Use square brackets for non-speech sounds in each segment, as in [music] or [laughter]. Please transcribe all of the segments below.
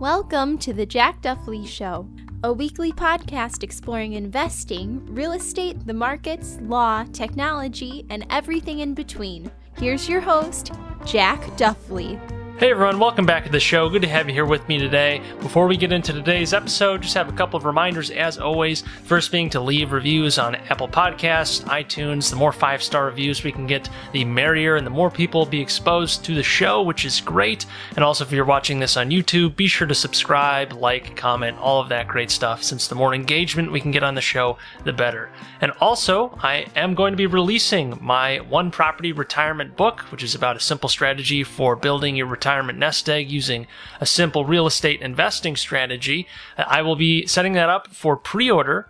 Welcome to the Jack Duffley Show, a weekly podcast exploring investing, real estate, the markets, law, technology, and everything in between. Here's your host, Jack Duffley. Hey everyone, welcome back to the show. Good to have you here with me today. Before we get into today's episode, just have a couple of reminders as always. First being to leave reviews on Apple Podcasts, iTunes. The more five star reviews we can get, the merrier, and the more people be exposed to the show, which is great. And also, if you're watching this on YouTube, be sure to subscribe, like, comment, all of that great stuff, since the more engagement we can get on the show, the better. And also, I am going to be releasing my one property retirement book, which is about a simple strategy for building your retirement retirement nest egg using a simple real estate investing strategy. Uh, I will be setting that up for pre order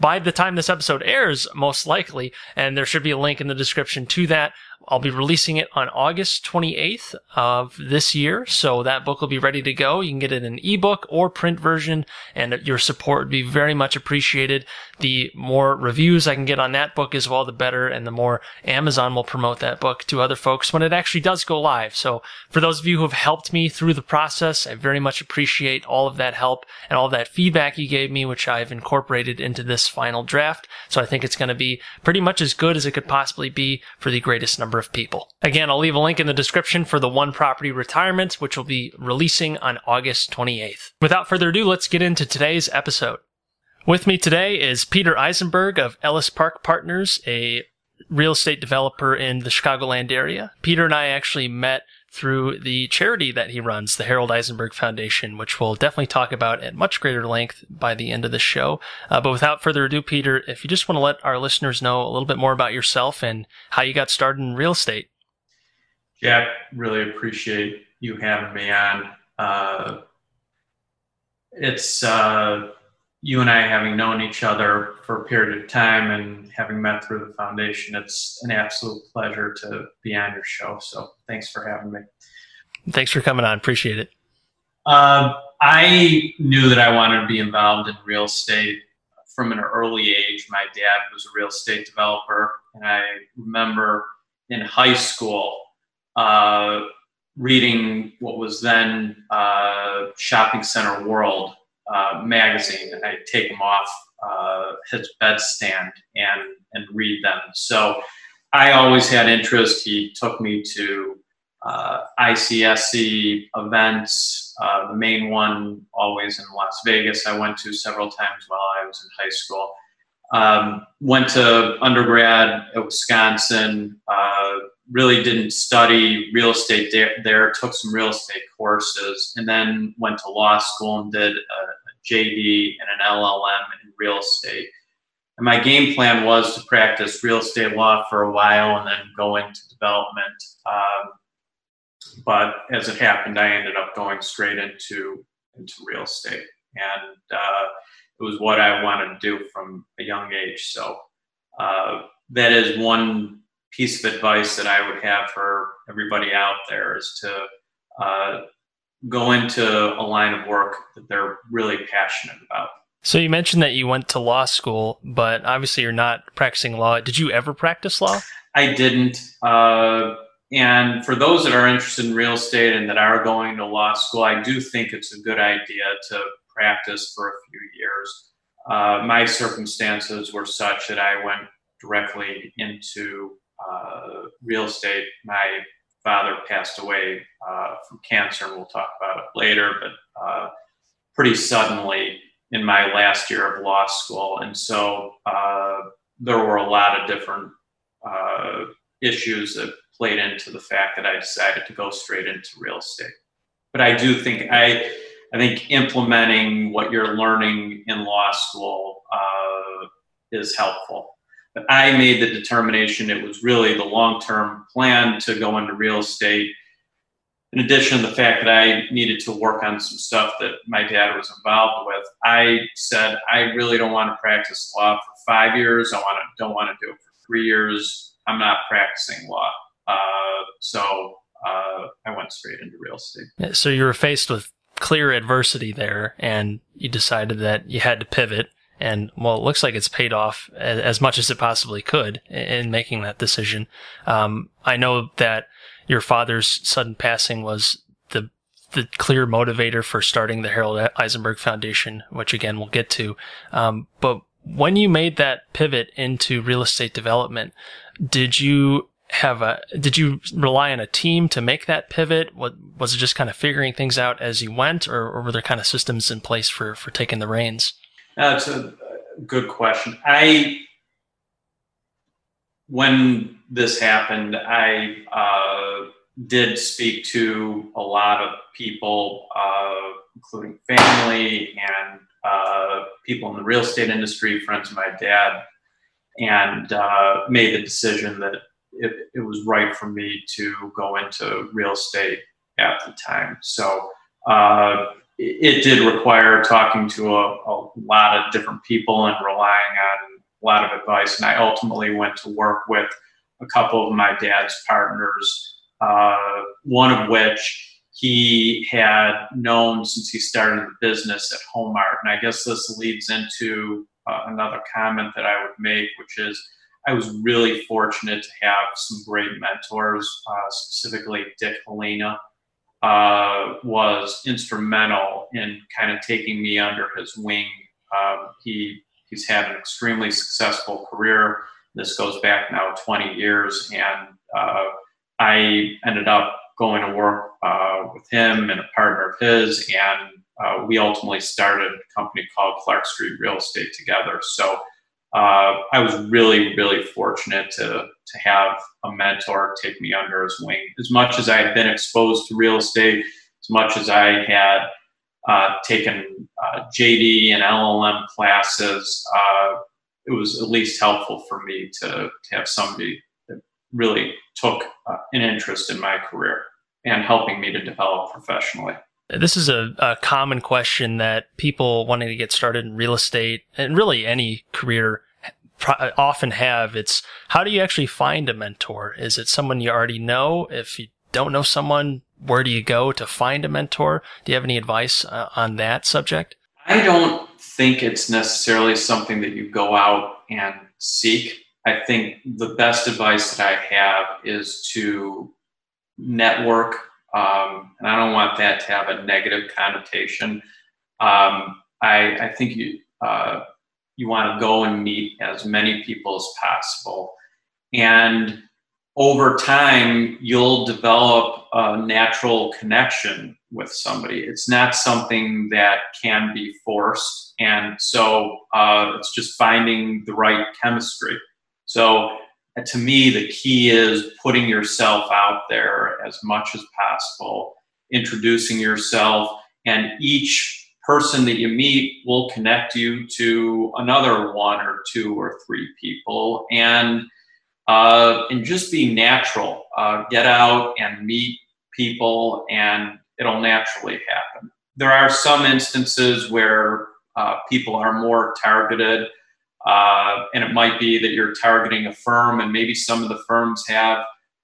by the time this episode airs, most likely, and there should be a link in the description to that. I'll be releasing it on August 28th of this year. So that book will be ready to go. You can get it in ebook or print version and your support would be very much appreciated. The more reviews I can get on that book as well, the better. And the more Amazon will promote that book to other folks when it actually does go live. So for those of you who have helped me through the process, I very much appreciate all of that help and all that feedback you gave me, which I've incorporated into this final draft. So I think it's going to be pretty much as good as it could possibly be for the greatest number number of people. Again, I'll leave a link in the description for the one property retirement, which will be releasing on August 28th. Without further ado, let's get into today's episode. With me today is Peter Eisenberg of Ellis Park Partners, a real estate developer in the Chicagoland area. Peter and I actually met through the charity that he runs, the Harold Eisenberg Foundation, which we'll definitely talk about at much greater length by the end of the show. Uh, but without further ado, Peter, if you just want to let our listeners know a little bit more about yourself and how you got started in real estate. Jack, really appreciate you having me on. Uh, it's uh, you and I having known each other for a period of time and having met through the foundation, it's an absolute pleasure to be on your show. So thanks for having me. Thanks for coming on. Appreciate it. Uh, I knew that I wanted to be involved in real estate from an early age. My dad was a real estate developer, and I remember in high school uh, reading what was then uh, Shopping Center World uh, magazine and I take them off uh, his bedstand and and read them. So I always had interest. He took me to uh, ICSC events. Uh, the main one always in Las Vegas. I went to several times while I was in high school. Um, went to undergrad at Wisconsin. Really didn't study real estate there, there, took some real estate courses, and then went to law school and did a, a JD and an LLM in real estate. And my game plan was to practice real estate law for a while and then go into development. Um, but as it happened, I ended up going straight into into real estate, and uh, it was what I wanted to do from a young age. So uh, that is one piece of advice that I would have for everybody out there is to uh, go into a line of work that they're really passionate about. So you mentioned that you went to law school, but obviously you're not practicing law. Did you ever practice law? I didn't. Uh, and for those that are interested in real estate and that are going to law school, I do think it's a good idea to practice for a few years. Uh, my circumstances were such that I went directly into real estate. My father passed away uh, from cancer, we'll talk about it later, but uh, pretty suddenly in my last year of law school. And so uh, there were a lot of different uh, issues that played into the fact that I decided to go straight into real estate. But I do think I, I think implementing what you're learning in law school uh, is helpful. I made the determination it was really the long term plan to go into real estate. In addition to the fact that I needed to work on some stuff that my dad was involved with, I said I really don't want to practice law for five years. I want to don't want to do it for three years. I'm not practicing law. Uh, so uh, I went straight into real estate. So you were faced with clear adversity there, and you decided that you had to pivot and well, it looks like it's paid off as, as much as it possibly could in, in making that decision. Um, I know that your father's sudden passing was the the clear motivator for starting the Harold Eisenberg Foundation, which again we'll get to. Um, but when you made that pivot into real estate development, did you have a did you rely on a team to make that pivot? What was it just kind of figuring things out as you went, or, or were there kind of systems in place for for taking the reins? That's a good question. I when this happened, I uh, did speak to a lot of people, uh, including family and uh, people in the real estate industry, friends of my dad, and uh, made the decision that it, it, was right for me to go into real estate at the time. So uh, it, did require talking to a, a lot of different people and relying on a lot of advice. And I ultimately went to work with a couple of my dad's partners uh, one of which he had known since he started the business at Homart. And I guess this leads into uh, another comment that I would make, which is I was really fortunate to have some great mentors, uh, specifically Dick Helena. Uh, was instrumental in kind of taking me under his wing. Um, he he's had an extremely successful career. This goes back now 20 years, and uh, I ended up going to work uh, with him and a partner of his, and uh, we ultimately started a company called Clark Street Real Estate together. So uh, I was really, really fortunate to to have a mentor take me under his wing. As much as I had been exposed to real estate, as much as I had uh, taken uh, JD and LLM classes, uh, it was at least helpful for me to, to have somebody that really took uh, an interest in my career and helping me to develop professionally. This is a, a, common question that people wanting to get started in real estate and really any career often have. It's how do you actually find a mentor? Is it someone you already know? If you don't know someone, where do you go to find a mentor? Do you have any advice uh, on that subject? I don't think it's necessarily something that you go out and seek. I think the best advice that I have is to network, um, and I don't want that to have a negative connotation. Um, I, I, think you uh, you want to go and meet as many people as possible, and over time you'll develop a natural connection with somebody. It's not something that can be forced, and so uh, it's just finding the right chemistry. So uh, to me, the key is putting yourself out there as much as possible, introducing yourself, and each person that you meet will connect you to another one or two or three people, and uh, and just be natural. Uh, get out and meet people, and it'll naturally happen. There are some instances where uh, people are more targeted uh, and it might be that you're targeting a firm, and maybe some of the firms have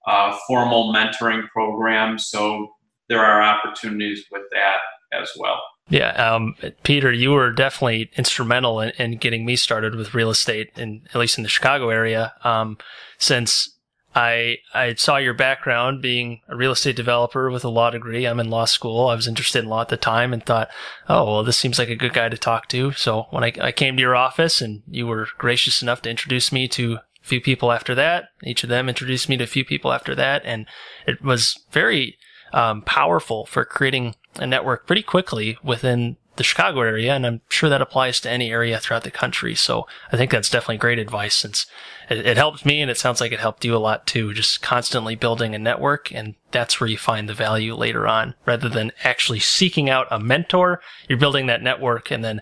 uh, formal mentoring programs. So there are opportunities with that as well. Yeah, um, Peter, you were definitely instrumental in, in, getting me started with real estate, in at least in the Chicago area. Um, since I I saw your background being a real estate developer with a law degree. I'm in law school. I was interested in law at the time and thought, oh well, this seems like a good guy to talk to. So when I, I came to your office and you were gracious enough to introduce me to a few people after that, each of them introduced me to a few people after that, and it was very um, powerful for creating a network pretty quickly within the Chicago area, and I'm sure that applies to any area throughout the country. So I think that's definitely great advice since it, it helped me and it sounds like it helped you a lot too. Just constantly building a network and that's where you find the value later on rather than actually seeking out a mentor. You're building that network and then,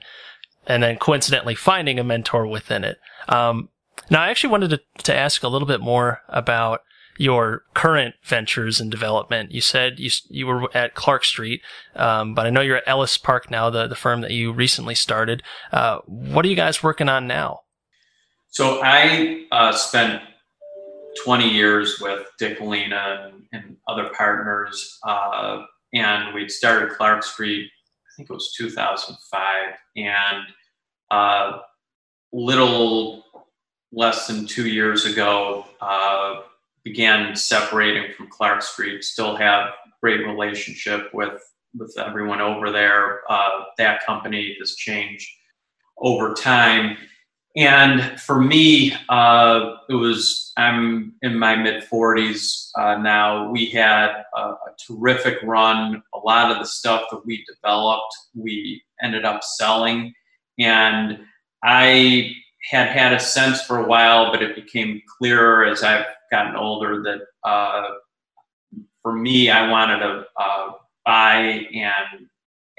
and then coincidentally finding a mentor within it. Um, now I actually wanted to, to ask a little bit more about your current ventures and development. You said you you were at Clark Street, um, but I know you're at Ellis Park now, the the firm that you recently started. Uh, what are you guys working on now? So I uh, spent 20 years with Dick Helena and, and other partners, uh, and we'd started Clark Street. I think it was 2005, and uh, little less than two years ago, uh, began separating from Clark Street. Still have great relationship with with everyone over there. Uh, that company has changed over time. And for me, uh, it was, I'm in my mid 40s uh, now. We had a, a, terrific run. A lot of the stuff that we developed, we ended up selling. And I had had a sense for a while, but it became clearer as I've gotten older that uh, for me, I wanted to uh, buy and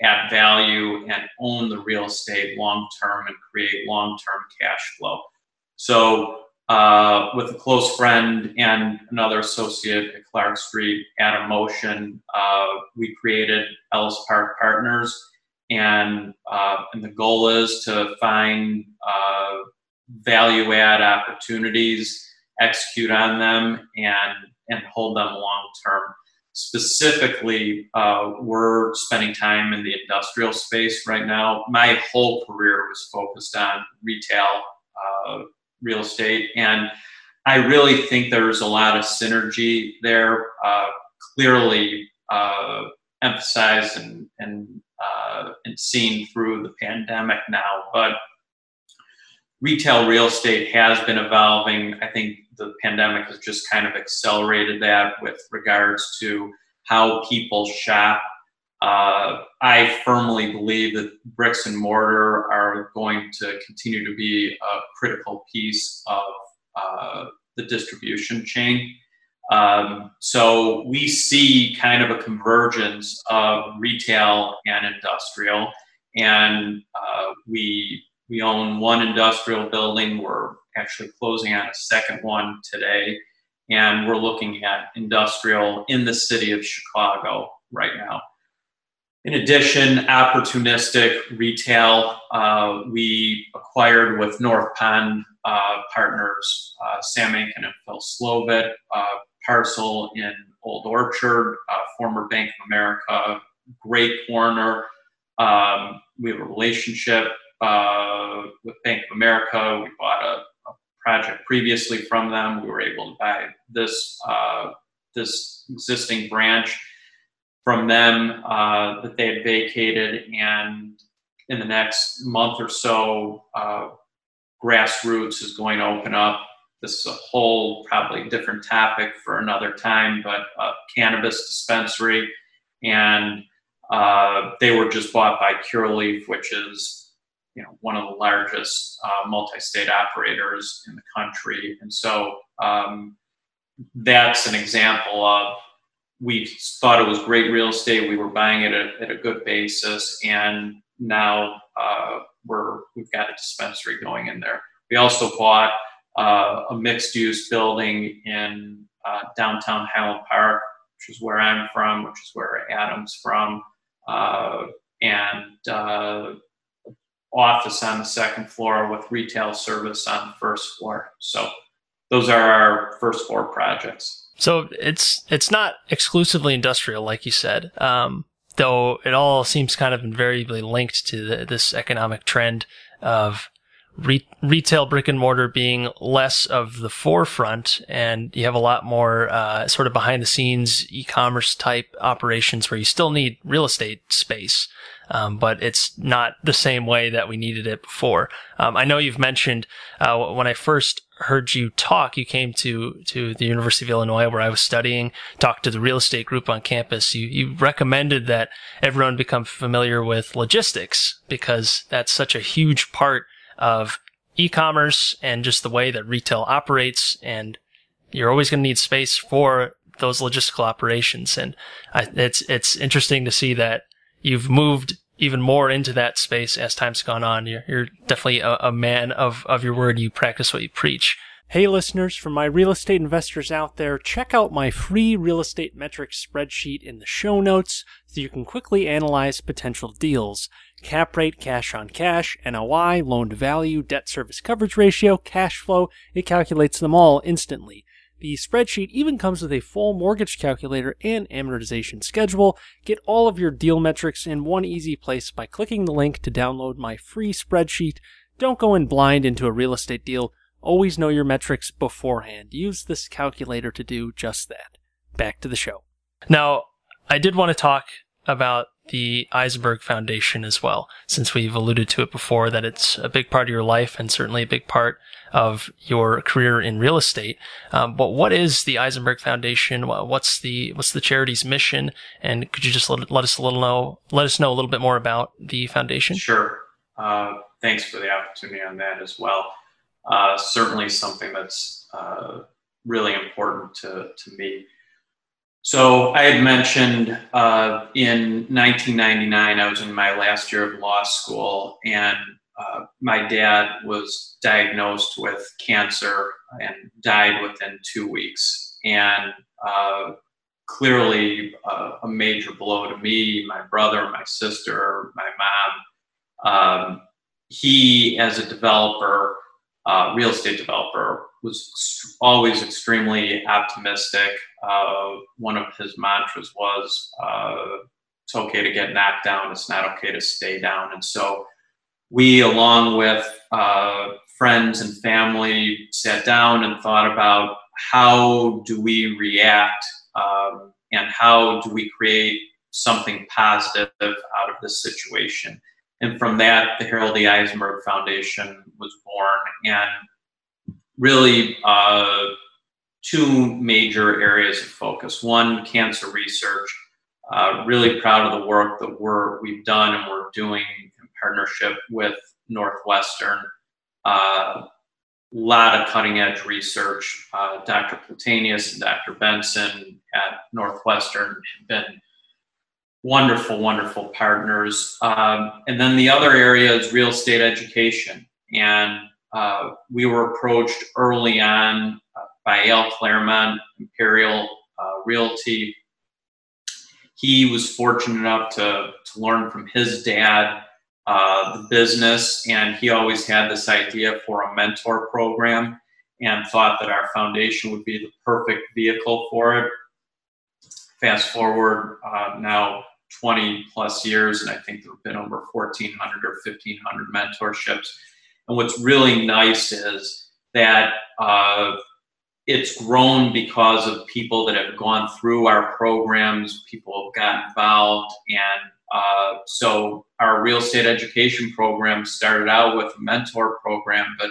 add value and own the real estate long term and create long term cash flow. So, uh, with a close friend and another associate at Clark Street, Adam Motion, uh, we created Ellis Park Partners. And, uh, and the goal is to find uh, value add opportunities, execute on them, and, and hold them long term specifically, uh, we're spending time in the industrial space right now. My whole career was focused on retail uh, real estate, and I really think there's a lot of synergy there. Uh, clearly, uh, emphasized and and uh, and seen through the pandemic now, but retail real estate has been evolving. I think the pandemic has just kind of accelerated that with regards to how people shop. Uh, I firmly believe that bricks and mortar are going to continue to be a critical piece of uh, the distribution chain. Um, so we see kind of a convergence of retail and industrial, and uh, we we own one industrial building. We're actually closing on a second one today. And we're looking at industrial in the city of Chicago right now. In addition, opportunistic retail, uh, we acquired with North Pond uh, partners, uh, Sam Aiken and Phil Slovit, uh, parcel in Old Orchard, uh, former Bank of America, great corner. Um, we have a relationship uh, with Bank of America. We bought a, a, project previously from them. We were able to buy this uh, this existing branch from them uh, that they had vacated, and in the next month or so, uh, grassroots is going to open up. This is a whole probably different topic for another time, but a cannabis dispensary, and uh, they were just bought by Curaleaf, which is you know one of the largest uh, multi-state operators in the country, and so um, that's an example of we thought it was great real estate. We were buying it at, at a good basis, and now uh, we're we've got a dispensary going in there. We also bought uh, a mixed-use building in uh, downtown Highland Park, which is where I'm from, which is where Adam's from, uh, and uh, office on the second floor with retail service on the first floor. So those are our first four projects. So it's it's not exclusively industrial, like you said, um, though it all seems kind of invariably linked to the, this economic trend of re- retail brick and mortar being less of the forefront, and you have a lot more uh, sort of behind the scenes e-commerce type operations where you still need real estate space um, but it's not the same way that we needed it before. Um, I know you've mentioned uh, when I first heard you talk, you came to to the University of Illinois where I was studying, talked to the real estate group on campus. You you recommended that everyone become familiar with logistics because that's such a huge part of e-commerce and just the way that retail operates and you're always going to need space for those logistical operations and I, it's it's interesting to see that you've moved even more into that space as time's gone on. You're, you're definitely a, a, man of, of your word. You practice what you preach. Hey, listeners, for my real estate investors out there, check out my free real estate metrics spreadsheet in the show notes so you can quickly analyze potential deals. Cap rate, cash on cash, NOI, loan to value, debt service coverage ratio, cash flow, it calculates them all instantly. The spreadsheet even comes with a full mortgage calculator and amortization schedule. Get all of your deal metrics in one easy place by clicking the link to download my free spreadsheet. Don't go in blind into a real estate deal. Always know your metrics beforehand. Use this calculator to do just that. Back to the show. Now, I did want to talk about the Eisenberg Foundation as well, since we've alluded to it before that it's a big part of your life and certainly a big part of your career in real estate. Um, but what is the Eisenberg Foundation? What's the what's the charity's mission? And could you just let, let us a little know let us know a little bit more about the foundation? Sure. Uh, thanks for the opportunity on that as well. Uh, certainly something that's uh, really important to, to me. So I had mentioned uh, in 1999, I was in my last year of law school, and uh, my dad was diagnosed with cancer and died within two weeks. And uh, clearly, uh, a major blow to me, my brother, my sister, my mom. Um, he, as a developer, uh, real estate developer, was always extremely optimistic. Uh, one of his mantras was, uh, "It's okay to get knocked down. It's not okay to stay down." And so, we, along with uh, friends and family, sat down and thought about how do we react um, and how do we create something positive out of this situation. And from that, the Harold E. Eisenberg Foundation was born. And really uh, two major areas of focus. One, cancer research. Uh, really proud of the work that we're we've done and we're doing in partnership with Northwestern. A uh, lot of cutting edge research. Uh, Dr. Platanias and Dr. Benson at Northwestern have been wonderful, wonderful partners. Um, and then the other area is real estate education. And uh, we were approached early on uh, by Al Klairmont, Imperial uh, Realty. He was fortunate enough to, to learn from his dad uh, the business, and he always had this idea for a mentor program and thought that our foundation would be the perfect vehicle for it. Fast forward uh, now 20 plus years, and I think there have been over 1,400 or 1,500 mentorships and what's really nice is that uh, it's grown because of people that have gone through our programs, people have gotten involved. And uh, so our real estate education program started out with a mentor program, but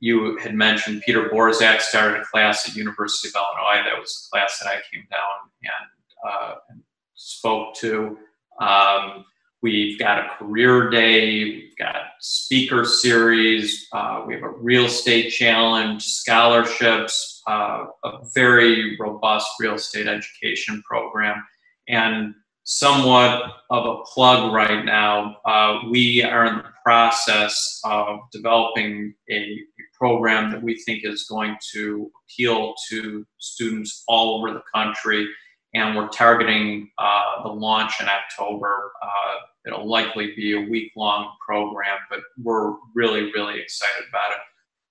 you had mentioned Peter Borzak started a class at University of Illinois. That was the class that I came down and, uh, and spoke to. Um, We've got a career day, we've got speaker series, uh, we have a real estate challenge, scholarships, uh, a very robust real estate education program. And somewhat of a plug right now, uh, we are in the process of developing a program that we think is going to appeal to students all over the country. And we're targeting uh, the launch in October uh, It'll likely be a week long program, but we're really, really excited about it.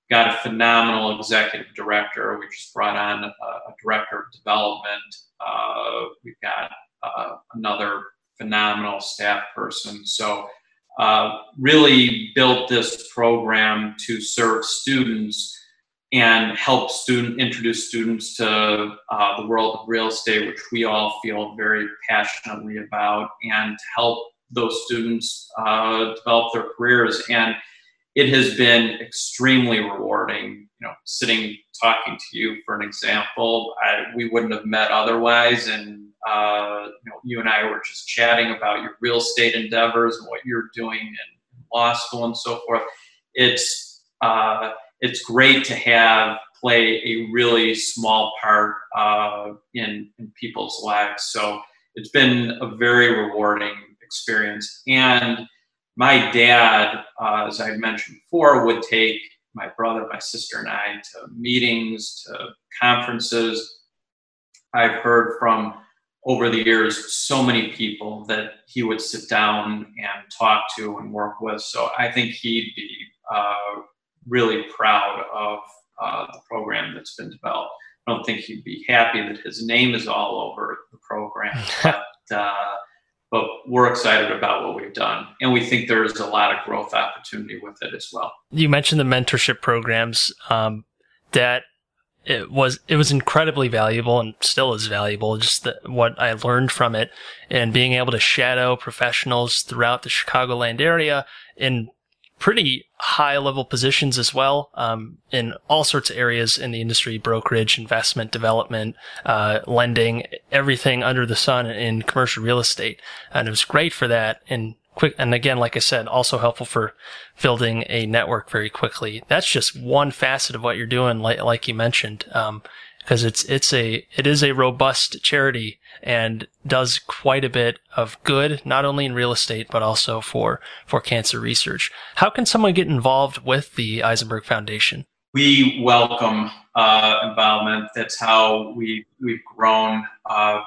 Got a phenomenal executive director. We just brought on a, a director of development. Uh, we've got uh, another phenomenal staff person. So, uh, really built this program to serve students and help student introduce students to uh, the world of real estate, which we all feel very passionately about, and help those students uh, develop their careers. And it has been extremely rewarding. You know, sitting talking to you, for an example, I, we wouldn't have met otherwise, and uh, you know, you and I were just chatting about your real estate endeavors and what you're doing in law school and so forth. It's uh, it's great to have play a really small part uh, in in people's lives. So it's been a very rewarding experience. And my dad, uh, as I mentioned before, would take my brother, my sister, and I to meetings, to conferences. I've heard from over the years so many people that he would sit down and talk to and work with. So I think he'd be uh, really proud of uh, the program that's been developed. I don't think he'd be happy that his name is all over the program, [laughs] but uh, but we're excited about what we've done and we think there's a lot of growth opportunity with it as well you mentioned the mentorship programs um, that it was it was incredibly valuable and still is valuable. Just the, what I learned from it and being able to shadow professionals throughout the Chicagoland area in pretty high level positions as well um, in all sorts of areas in the industry brokerage investment development uh, lending everything under the sun in commercial real estate. And it was great for that and quick and again like i said also helpful for building a network very quickly. That's just one facet of what you're doing like, like you mentioned. Um, because it's it's a it is a robust charity and does quite a bit of good not only in real estate but also for for cancer research. How can someone get involved with the eisenberg foundation? We welcome uh, involvement. That's how we we've grown uh,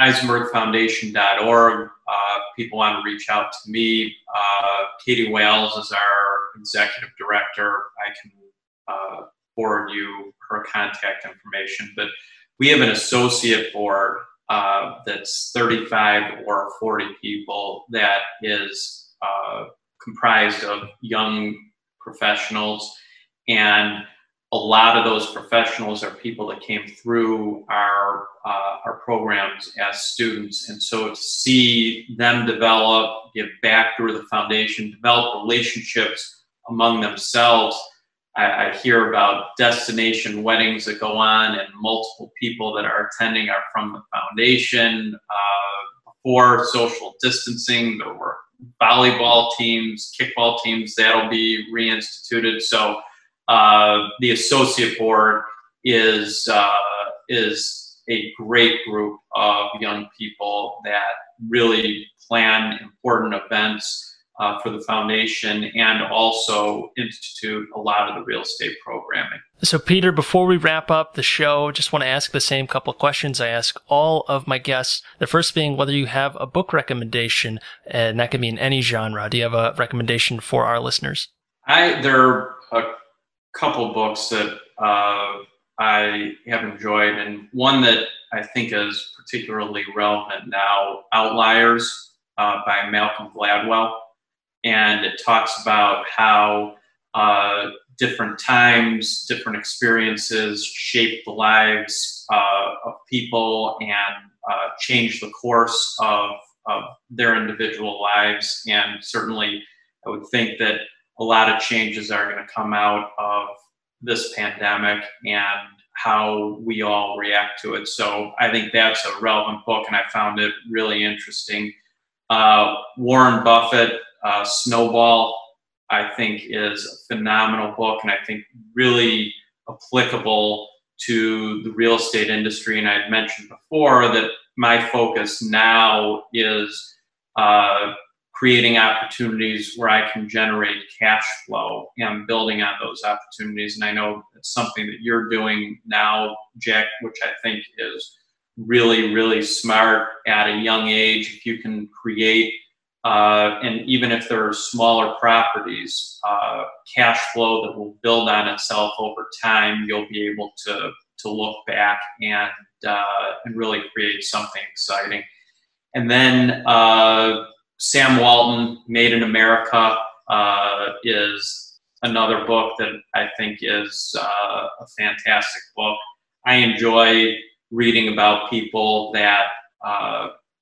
eisenbergfoundation.org uh, people want to reach out to me. Uh, katie wales is our executive director. I can uh, forward you her contact information. But we have an associate board uh, that's 35 or 40 people that is uh, comprised of young professionals. And a lot of those professionals are people that came through our uh, our programs as students, and so to see them develop, give back through the foundation, develop relationships among themselves I, I, hear about destination weddings that go on, and multiple people that are attending are from the foundation. Uh, before social distancing, there were volleyball teams, kickball teams that'll be reinstituted. So uh, the associate board is uh, is a great group of young people that really plan important events uh, for the foundation and also institute a lot of the real estate programming. So, Peter, before we wrap up the show, just want to ask the same couple of questions I ask all of my guests. The first being whether you have a book recommendation, and that can be in any genre. Do you have a recommendation for our listeners? I there are a couple books that uh, I have enjoyed, and one that I think is particularly relevant now, Outliers uh, by Malcolm Gladwell and it talks about how uh, different times, different experiences shape the lives uh, of people and uh, change the course of, of their individual lives. And certainly, I would think that a lot of changes are going to come out of this pandemic and how we all react to it. So I think that's a relevant book, and I found it really interesting. Uh, Warren Buffett uh, Snowball, I think, is a phenomenal book, and I think really applicable to the real estate industry. And I'd mentioned before that my focus now is uh, creating opportunities where I can generate cash flow and building on those opportunities. And I know it's something that you're doing now, Jack, which I think is really, really smart at a young age. If you can create uh, and even if there are smaller properties, uh, cash flow that will build on itself over time, you'll be able to to look back and uh, and really create something exciting. And then uh, Sam Walton, Made in America, uh, is another book that I think is uh, a fantastic book. I enjoy reading about people that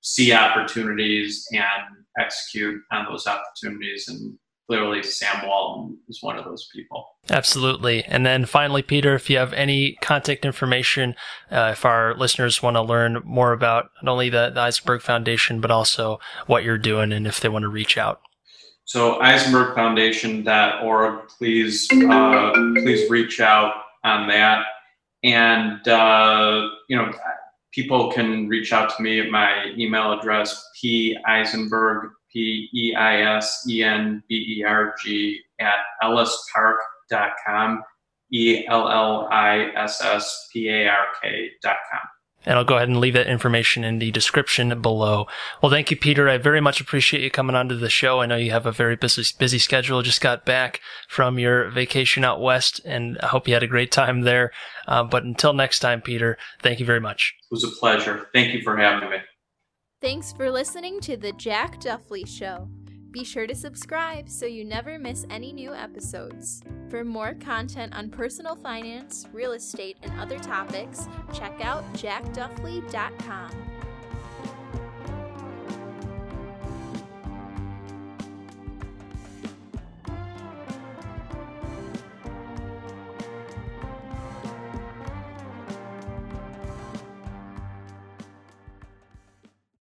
see opportunities and execute on those opportunities. And clearly, Sam Walton is one of those people. Absolutely. And then finally, Peter, if you have any contact information, uh, if our listeners want to learn more about not only the, the Eisenberg Foundation, but also what you're doing and if they want to reach out. So eisenbergfoundation.org, please, uh, please reach out on that. And, uh, you know, people can reach out to me at my email address, p eisenberg, p e i s e n b e r g at ellispark.com, e l l i s s p a r k.com. And I'll go ahead and leave that information in the description below. Well, thank you, Peter. I very much appreciate you coming onto the show. I know you have a very busy, busy schedule. Just got back from your vacation out west, and I hope you had a great time there. Uh, but until next time, Peter, thank you very much. It was a pleasure. Thank you for having me. Thanks for listening to The Jack Duffley Show. Be sure to subscribe so you never miss any new episodes. For more content on personal finance, real estate, and other topics, check out jackduffley.com.